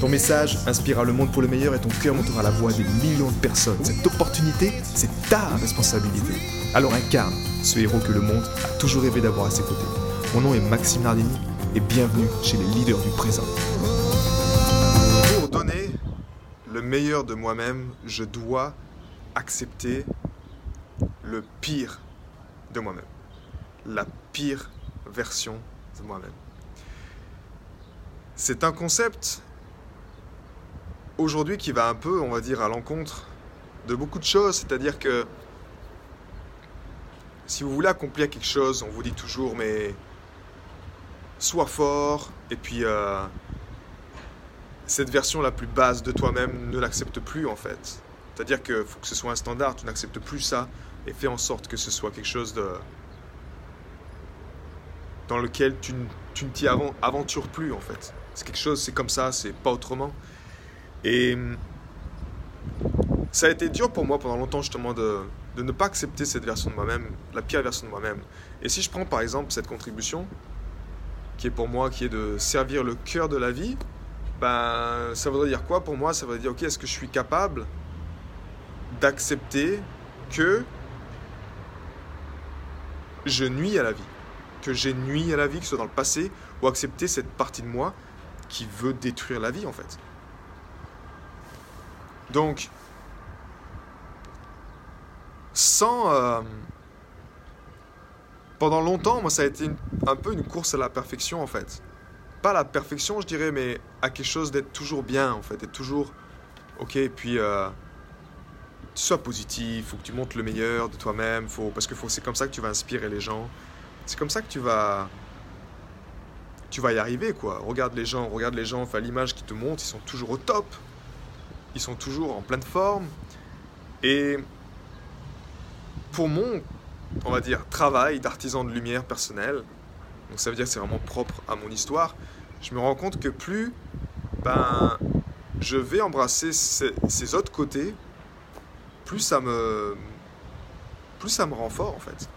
Ton message inspirera le monde pour le meilleur et ton cœur montera la voix des millions de personnes. Cette opportunité, c'est ta responsabilité. Alors incarne ce héros que le monde a toujours rêvé d'avoir à ses côtés. Mon nom est Maxime Nardini et bienvenue chez les leaders du présent. Pour donner le meilleur de moi-même, je dois accepter le pire de moi-même. La pire version de moi-même. C'est un concept aujourd'hui qui va un peu, on va dire, à l'encontre de beaucoup de choses. C'est-à-dire que si vous voulez accomplir quelque chose, on vous dit toujours, mais sois fort, et puis euh, cette version la plus basse de toi-même ne l'accepte plus en fait. C'est-à-dire qu'il faut que ce soit un standard, tu n'acceptes plus ça, et fais en sorte que ce soit quelque chose de dans lequel tu ne t'y aventures plus en fait. C'est quelque chose, c'est comme ça, c'est pas autrement. Et ça a été dur pour moi pendant longtemps justement de, de ne pas accepter cette version de moi-même, la pire version de moi-même. Et si je prends par exemple cette contribution, qui est pour moi, qui est de servir le cœur de la vie, ben, ça voudrait dire quoi pour moi? Ça voudrait dire, ok, est-ce que je suis capable d'accepter que je nuis à la vie? Que j'ai nuit à la vie, que ce soit dans le passé, ou accepter cette partie de moi qui veut détruire la vie en fait donc, sans... Euh, pendant longtemps, moi, ça a été un peu une course à la perfection, en fait. Pas la perfection, je dirais, mais à quelque chose d'être toujours bien, en fait. D'être toujours... Ok, et puis... Euh, sois positif, faut que tu montres le meilleur de toi-même, faut, parce que c'est comme ça que tu vas inspirer les gens. C'est comme ça que tu vas... Tu vas y arriver, quoi. Regarde les gens, regarde les gens, enfin, l'image qui te montre, ils sont toujours au top sont toujours en pleine forme. Et pour mon, on va dire, travail d'artisan de lumière personnel, donc ça veut dire que c'est vraiment propre à mon histoire, je me rends compte que plus ben, je vais embrasser ces, autres côtés, plus ça me plus ça me rend fort en fait.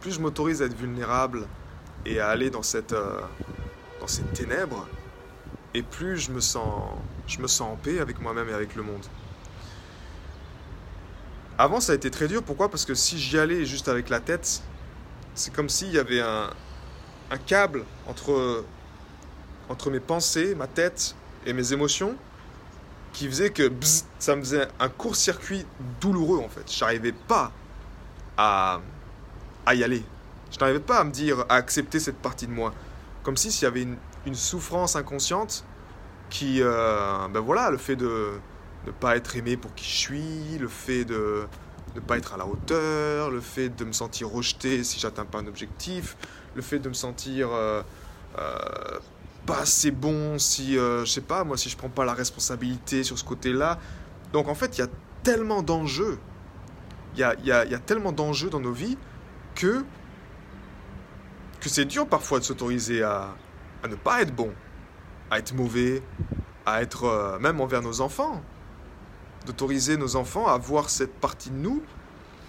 Plus je m'autorise à être vulnérable et à aller dans cette euh, dans ces ténèbres, et plus je me sens, je me sens en paix avec moi-même et avec le monde. Avant, ça a été très dur. Pourquoi? Parce que si j'y allais juste avec la tête, c'est comme s'il y avait un, câble entre, entre mes pensées, ma tête et mes émotions qui faisait que ça me faisait un court-circuit douloureux en fait. Je n'arrivais pas à, à y aller. Je n'arrivais pas à me dire, à accepter cette partie de moi. Comme si s'il y avait une souffrance inconsciente qui, euh, ben voilà, le fait de ne pas être aimé pour qui je suis, le fait de ne pas être à la hauteur, le fait de me sentir rejeté si j'atteins pas un objectif, le fait de me sentir euh, euh, pas assez bon si, je sais pas, moi, si je prends pas la responsabilité sur ce côté-là. Donc en fait, il y a tellement d'enjeux, il y a, y, y a tellement d'enjeux dans nos vies que, que c'est dur parfois de s'autoriser à, à ne pas être bon, à être mauvais, à être euh, même envers nos enfants, d'autoriser nos enfants à voir cette partie de nous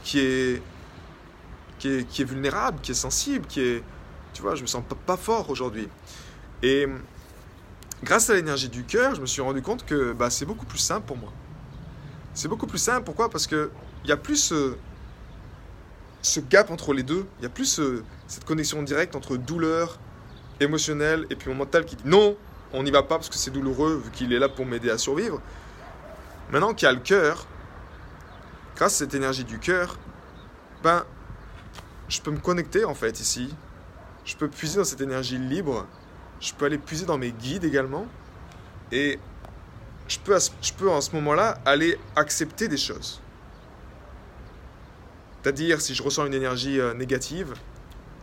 qui est, qui est, qui est vulnérable, qui est sensible, qui est, tu vois, je me sens pas, fort aujourd'hui. Et grâce à l'énergie du cœur, je me suis rendu compte que bah, c'est beaucoup plus simple pour moi. C'est beaucoup plus simple, pourquoi? Parce qu'il y a plus ce, ce gap entre les deux, il y a plus cette connexion directe entre douleur, émotionnel et puis mon mental qui dit non, on n'y va pas parce que c'est douloureux vu qu'il est là pour m'aider à survivre. Maintenant qu'il y a le cœur, grâce à cette énergie du cœur, ben, je peux me connecter en fait ici. Je peux puiser dans cette énergie libre. Je peux aller puiser dans mes guides également. Et je peux, je peux en ce moment-là aller accepter des choses. C'est-à-dire, si je ressens une énergie euh, négative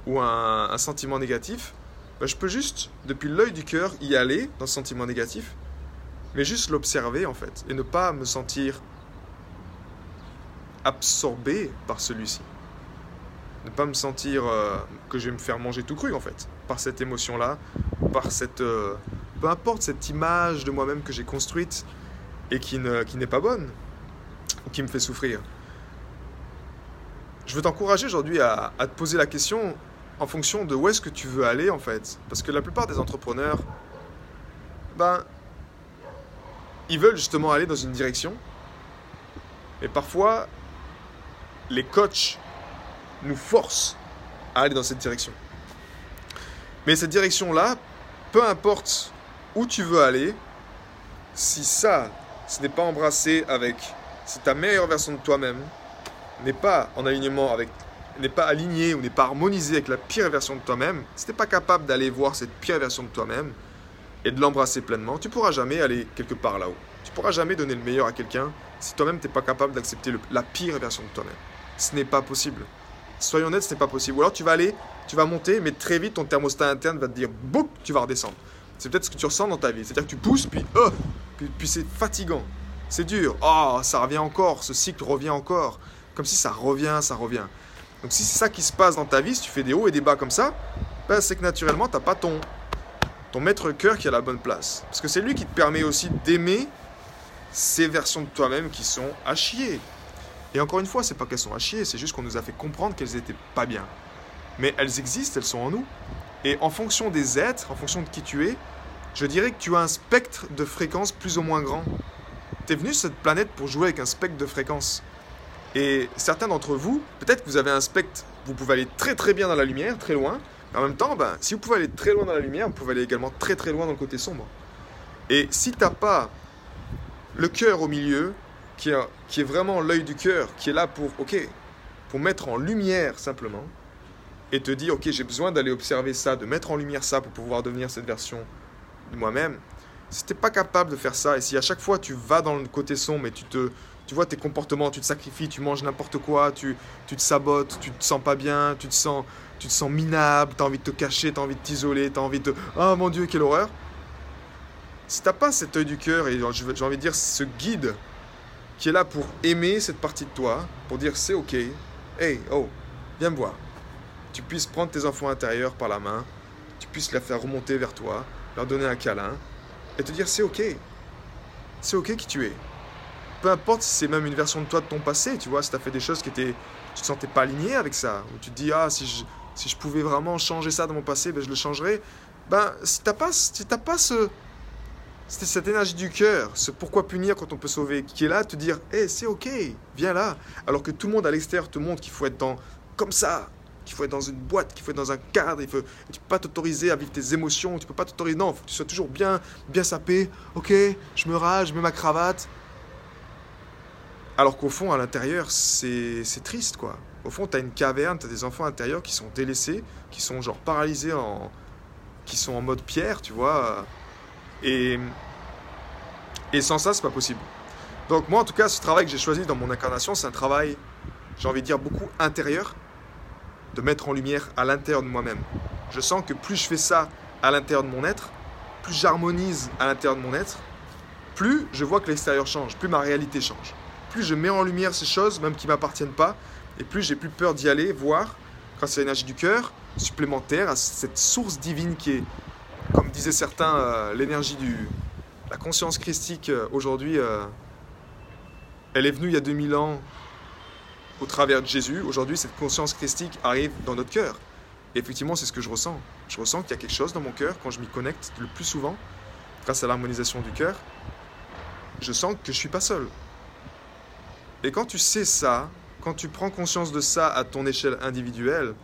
ou un sentiment négatif, bah, je peux juste, depuis l'œil du cœur, y aller dans ce sentiment négatif mais juste l'observer en fait, et ne pas me sentir absorbé par celui-ci. Ne pas me sentir euh, que je vais me faire manger tout cru en fait, par cette émotion-là, par cette... Euh, peu importe cette image de moi-même que j'ai construite et qui, ne, qui n'est pas bonne, ou qui me fait souffrir. Je veux t'encourager aujourd'hui à, à te poser la question en fonction de où est-ce que tu veux aller en fait. Parce que la plupart des entrepreneurs, ben, ils veulent justement aller dans une direction. Et parfois, les coachs nous forcent à aller dans cette direction. Mais cette direction-là, peu importe où tu veux aller, si ça, ce n'est pas embrassé avec, si ta meilleure version de toi-même n'est pas en alignement avec, n'est pas aligné ou n'est pas harmonisé avec la pire version de toi-même, si tu n'es pas capable d'aller voir cette pire version de toi-même et de l'embrasser pleinement, tu pourras jamais aller quelque part là-haut. Tu pourras jamais donner le meilleur à quelqu'un si toi-même tu n'es pas capable d'accepter la pire version de toi-même. Ce n'est pas possible. Soyons honnêtes, ce n'est pas possible. Ou alors tu vas aller, tu vas monter, mais très vite ton thermostat interne va te dire bouc, tu vas redescendre. C'est peut-être ce que tu ressens dans ta vie. C'est-à-dire que tu pousses, puis oh, puis, c'est fatigant. C'est dur. Oh, ça revient encore, ce cycle revient encore. Comme si ça revient, ça revient. Donc si c'est ça qui se passe dans ta vie, si tu fais des hauts et des bas comme ça, ben, c'est que naturellement, tu n'as pas ton, ton maître cœur qui à la bonne place. Parce que c'est lui qui te permet aussi d'aimer ces versions de toi-même qui sont à chier. Et encore une fois, c'est pas qu'elles sont à chier, c'est juste qu'on nous a fait comprendre qu'elles étaient pas bien. Mais elles existent, elles sont en nous. Et en fonction des êtres, en fonction de qui tu es, je dirais que tu as un spectre de fréquences plus ou moins grand. Tu es venu sur cette planète pour jouer avec un spectre de fréquences. Et certains d'entre vous, peut-être que vous avez un spectre, vous pouvez aller très très bien dans la lumière, très loin. Mais en même temps, ben, si vous pouvez aller très loin dans la lumière, vous pouvez aller également très très loin dans le côté sombre. Et si tu n'as pas le cœur au milieu, qui est, qui est vraiment l'œil du cœur, qui est là pour, ok, pour mettre en lumière simplement, et te dire, ok, j'ai besoin d'aller observer ça, de mettre en lumière ça pour pouvoir devenir cette version de moi-même. Si tu n'es pas capable de faire ça, et si à chaque fois tu vas dans le côté sombre et tu te, tu vois tes comportements, tu te sacrifies, tu manges n'importe quoi, tu, tu te sabotes, tu te sens pas bien, tu te sens, tu te sens minable, tu as envie de te cacher, tu as envie de t'isoler, tu as envie de... Oh mon Dieu, quelle horreur Si t'as pas cet œil du cœur et j'ai envie de dire ce guide qui est là pour aimer cette partie de toi, pour dire c'est ok, hey, oh, viens me voir. Tu puisses prendre tes enfants intérieurs par la main, tu puisses les faire remonter vers toi, leur donner un câlin et te dire c'est ok, c'est ok qui tu es peu importe si c'est même une version de toi de ton passé, tu vois, si tu as fait des choses qui étaient. Tu te sentais pas aligné avec ça, ou tu te dis, ah, si je, si je pouvais vraiment changer ça dans mon passé, ben, je le changerais. Ben, si tu pas, si pas ce, cette énergie du cœur, ce pourquoi punir quand on peut sauver, qui est là, te dire, hé, c'est ok, viens là. Alors que tout le monde à l'extérieur te montre qu'il faut être dans, comme ça, qu'il faut être dans une boîte, qu'il faut être dans un cadre, il faut, tu peux pas t'autoriser à vivre tes émotions, tu peux pas t'autoriser, non, faut que tu sois toujours bien, bien sapé, ok, je me rage, je mets ma cravate, alors qu'au fond, à l'intérieur, c'est triste, quoi. Au fond, tu as une caverne, tu as des enfants intérieurs qui sont délaissés, qui sont genre paralysés, en, qui sont en mode pierre, tu vois. Et, et sans ça, c'est pas possible. Donc moi, en tout cas, ce travail que j'ai choisi dans mon incarnation, c'est un travail, j'ai envie de dire, beaucoup intérieur, de mettre en lumière à l'intérieur de moi-même. Je sens que plus je fais ça à l'intérieur de mon être, plus j'harmonise à l'intérieur de mon être, plus je vois que l'extérieur change, plus ma réalité change plus je mets en lumière ces choses, même qui ne m'appartiennent pas, et plus j'ai plus peur d'y aller, voir, grâce à l'énergie du cœur, supplémentaire, à cette source divine qui est, comme disaient certains, euh, l'énergie du... La conscience christique euh, aujourd'hui, euh, elle est venue il y a 2000 ans au travers de Jésus. Aujourd'hui, cette conscience christique arrive dans notre cœur. Et effectivement, c'est ce que je ressens. Je ressens qu'il y a quelque chose dans mon cœur quand je m'y connecte le plus souvent, grâce à l'harmonisation du cœur. Je sens que je suis pas seul. Et quand tu sais ça, quand tu prends conscience de ça à ton échelle individuelle,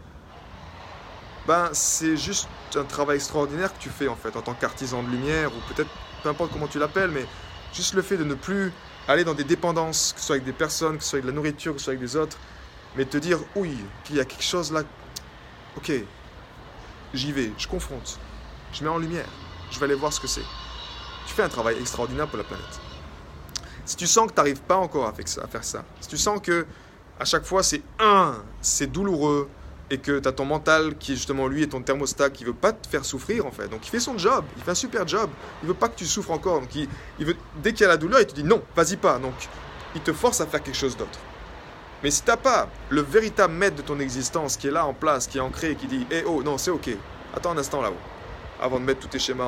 ben c'est juste un travail extraordinaire que tu fais en fait en tant qu'artisan de lumière ou peut-être peu importe comment tu l'appelles, mais juste le fait de ne plus aller dans des dépendances, que ce soit avec des personnes, que ce soit avec de la nourriture, que ce soit avec des autres, mais te dire oui, qu'il y a quelque chose là, ok, j'y vais, je confronte, je mets en lumière, je vais aller voir ce que c'est. Tu fais un travail extraordinaire pour la planète. Si tu sens que tu n'arrives pas encore à faire ça, si tu sens que à chaque fois c'est un, c'est douloureux, et que tu as ton mental qui justement lui est ton thermostat qui veut pas te faire souffrir en fait. Donc il fait son job, il fait un super job. Il veut pas que tu souffres encore. Donc il, veut dès qu'il y a la douleur, il te dit non, vas-y pas. Donc il te force à faire quelque chose d'autre. Mais si t'as pas le véritable maître de ton existence qui est là en place, qui est ancré, qui dit eh oh non c'est ok, attends un instant là-haut, avant de mettre tous tes schémas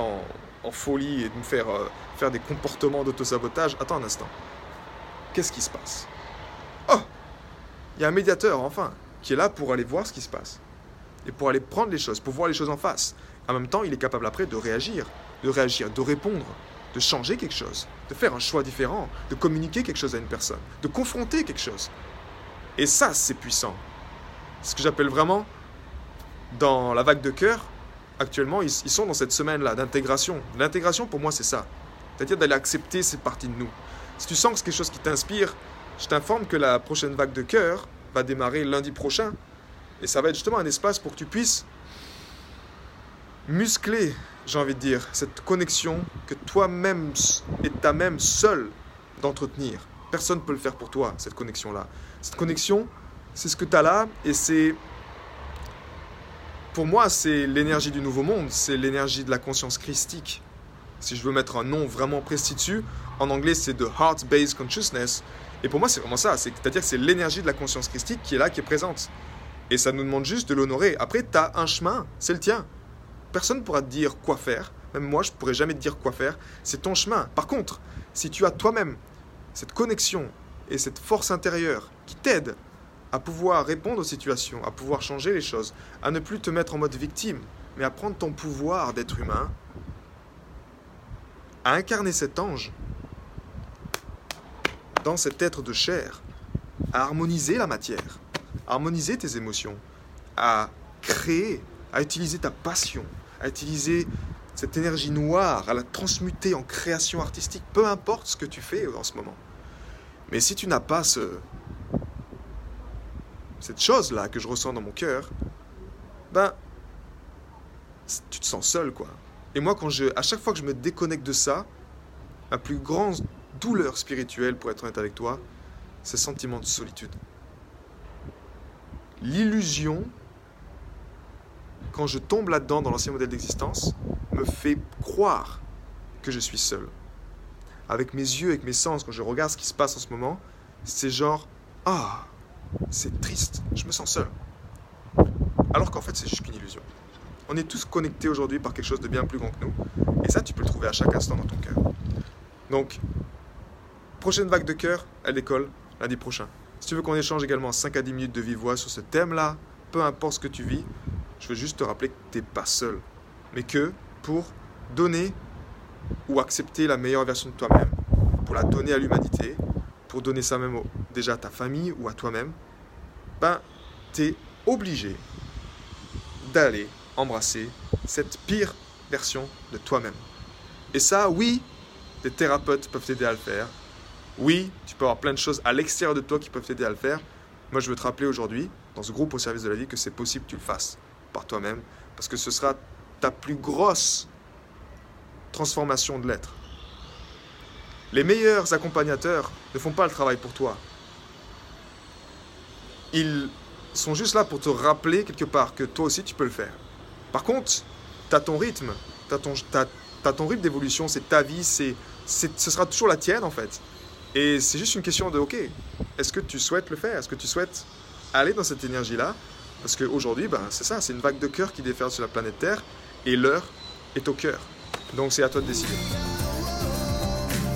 en, folie et de me faire euh, faire des comportements d'autosabotage, attends un instant. Qu'est-ce qui se passe? Oh Il y a un médiateur enfin qui est là pour aller voir ce qui se passe. Et pour aller prendre les choses, pour voir les choses en face. En même temps, il est capable après de réagir, de réagir, de répondre, de changer quelque chose, de faire un choix différent, de communiquer quelque chose à une personne, de confronter quelque chose. Et ça, c'est puissant. Ce que j'appelle vraiment, dans la vague de cœur, actuellement, ils, sont dans cette semaine-là d'intégration. L'intégration, pour moi, c'est ça. C'est-à-dire d'aller accepter ces parties de nous. Si tu sens que c'est quelque chose qui t'inspire, je t'informe que la prochaine vague de cœur, va démarrer lundi prochain. Et ça va être justement un espace pour que tu puisses muscler, j'ai envie de dire, cette connexion que toi-même et ta même seul d'entretenir. Personne ne peut le faire pour toi, cette connexion-là. Cette connexion, c'est ce que tu as là et c'est... Pour moi, c'est l'énergie du nouveau monde, c'est l'énergie de la conscience christique. Si je veux mettre un nom vraiment précis dessus, en anglais c'est The Heart-Based Consciousness, et pour moi, c'est vraiment ça. C'est-à-dire que c'est l'énergie de la conscience christique qui est là, qui est présente. Et ça nous demande juste de l'honorer. Après, tu as un chemin, c'est le tien. Personne ne pourra te dire quoi faire. Même moi, je ne pourrais jamais te dire quoi faire. C'est ton chemin. Par contre, si tu as toi-même cette connexion et cette force intérieure qui t'aide à pouvoir répondre aux situations, à pouvoir changer les choses, à ne plus te mettre en mode victime, mais à prendre ton pouvoir d'être humain, à incarner cet ange, dans cet être de chair, à harmoniser la matière, à harmoniser tes émotions, à créer, à utiliser ta passion, à utiliser cette énergie noire, à la transmuter en création artistique, peu importe ce que tu fais en ce moment. Mais si tu n'as pas ce, cette chose-là que je ressens dans mon cœur, ben, tu te sens seul, quoi. Et moi, quand je, à chaque fois que je me déconnecte de ça, ma plus grande douleur spirituelle, pour être honnête avec toi, c'est sentiment de solitude. L'illusion, quand je tombe là-dedans dans l'ancien modèle d'existence, me fait croire que je suis seul. Avec mes yeux, avec mes sens, quand je regarde ce qui se passe en ce moment, c'est genre, ah, c'est triste, je me sens seul. Alors qu'en fait, c'est juste qu'une illusion. On est tous connectés aujourd'hui par quelque chose de bien plus grand que nous. Et ça, tu peux le trouver à chaque instant dans ton cœur. Donc, Prochaine vague de cœur à l'école lundi prochain. Si tu veux qu'on échange également 5 à 10 minutes de vive voix sur ce thème-là, peu importe ce que tu vis, je veux juste te rappeler que tu n'es pas seul. Mais que pour donner ou accepter la meilleure version de toi-même, pour la donner à l'humanité, pour donner ça même déjà à ta famille ou à toi-même, ben, tu es obligé d'aller embrasser cette pire version de toi-même. Et ça, oui, des thérapeutes peuvent t'aider à le faire, oui, tu peux avoir plein de choses à l'extérieur de toi qui peuvent t'aider à le faire. Moi, je veux te rappeler aujourd'hui, dans ce groupe au service de la vie, que c'est possible que tu le fasses par toi-même, parce que ce sera ta plus grosse transformation de l'être. Les meilleurs accompagnateurs ne font pas le travail pour toi. Ils sont juste là pour te rappeler quelque part que toi aussi tu peux le faire. Par contre, tu as ton rythme, tu as, ton rythme d'évolution, c'est ta vie, c'est, ce sera toujours la tienne en fait. Et c'est juste une question de, ok, est-ce que tu souhaites le faire? Est-ce que tu souhaites aller dans cette énergie-là? Parce qu'aujourd'hui, ben, c'est ça, c'est une vague de cœur qui déferle sur la planète Terre, et l'heure est au cœur. Donc c'est à toi de décider.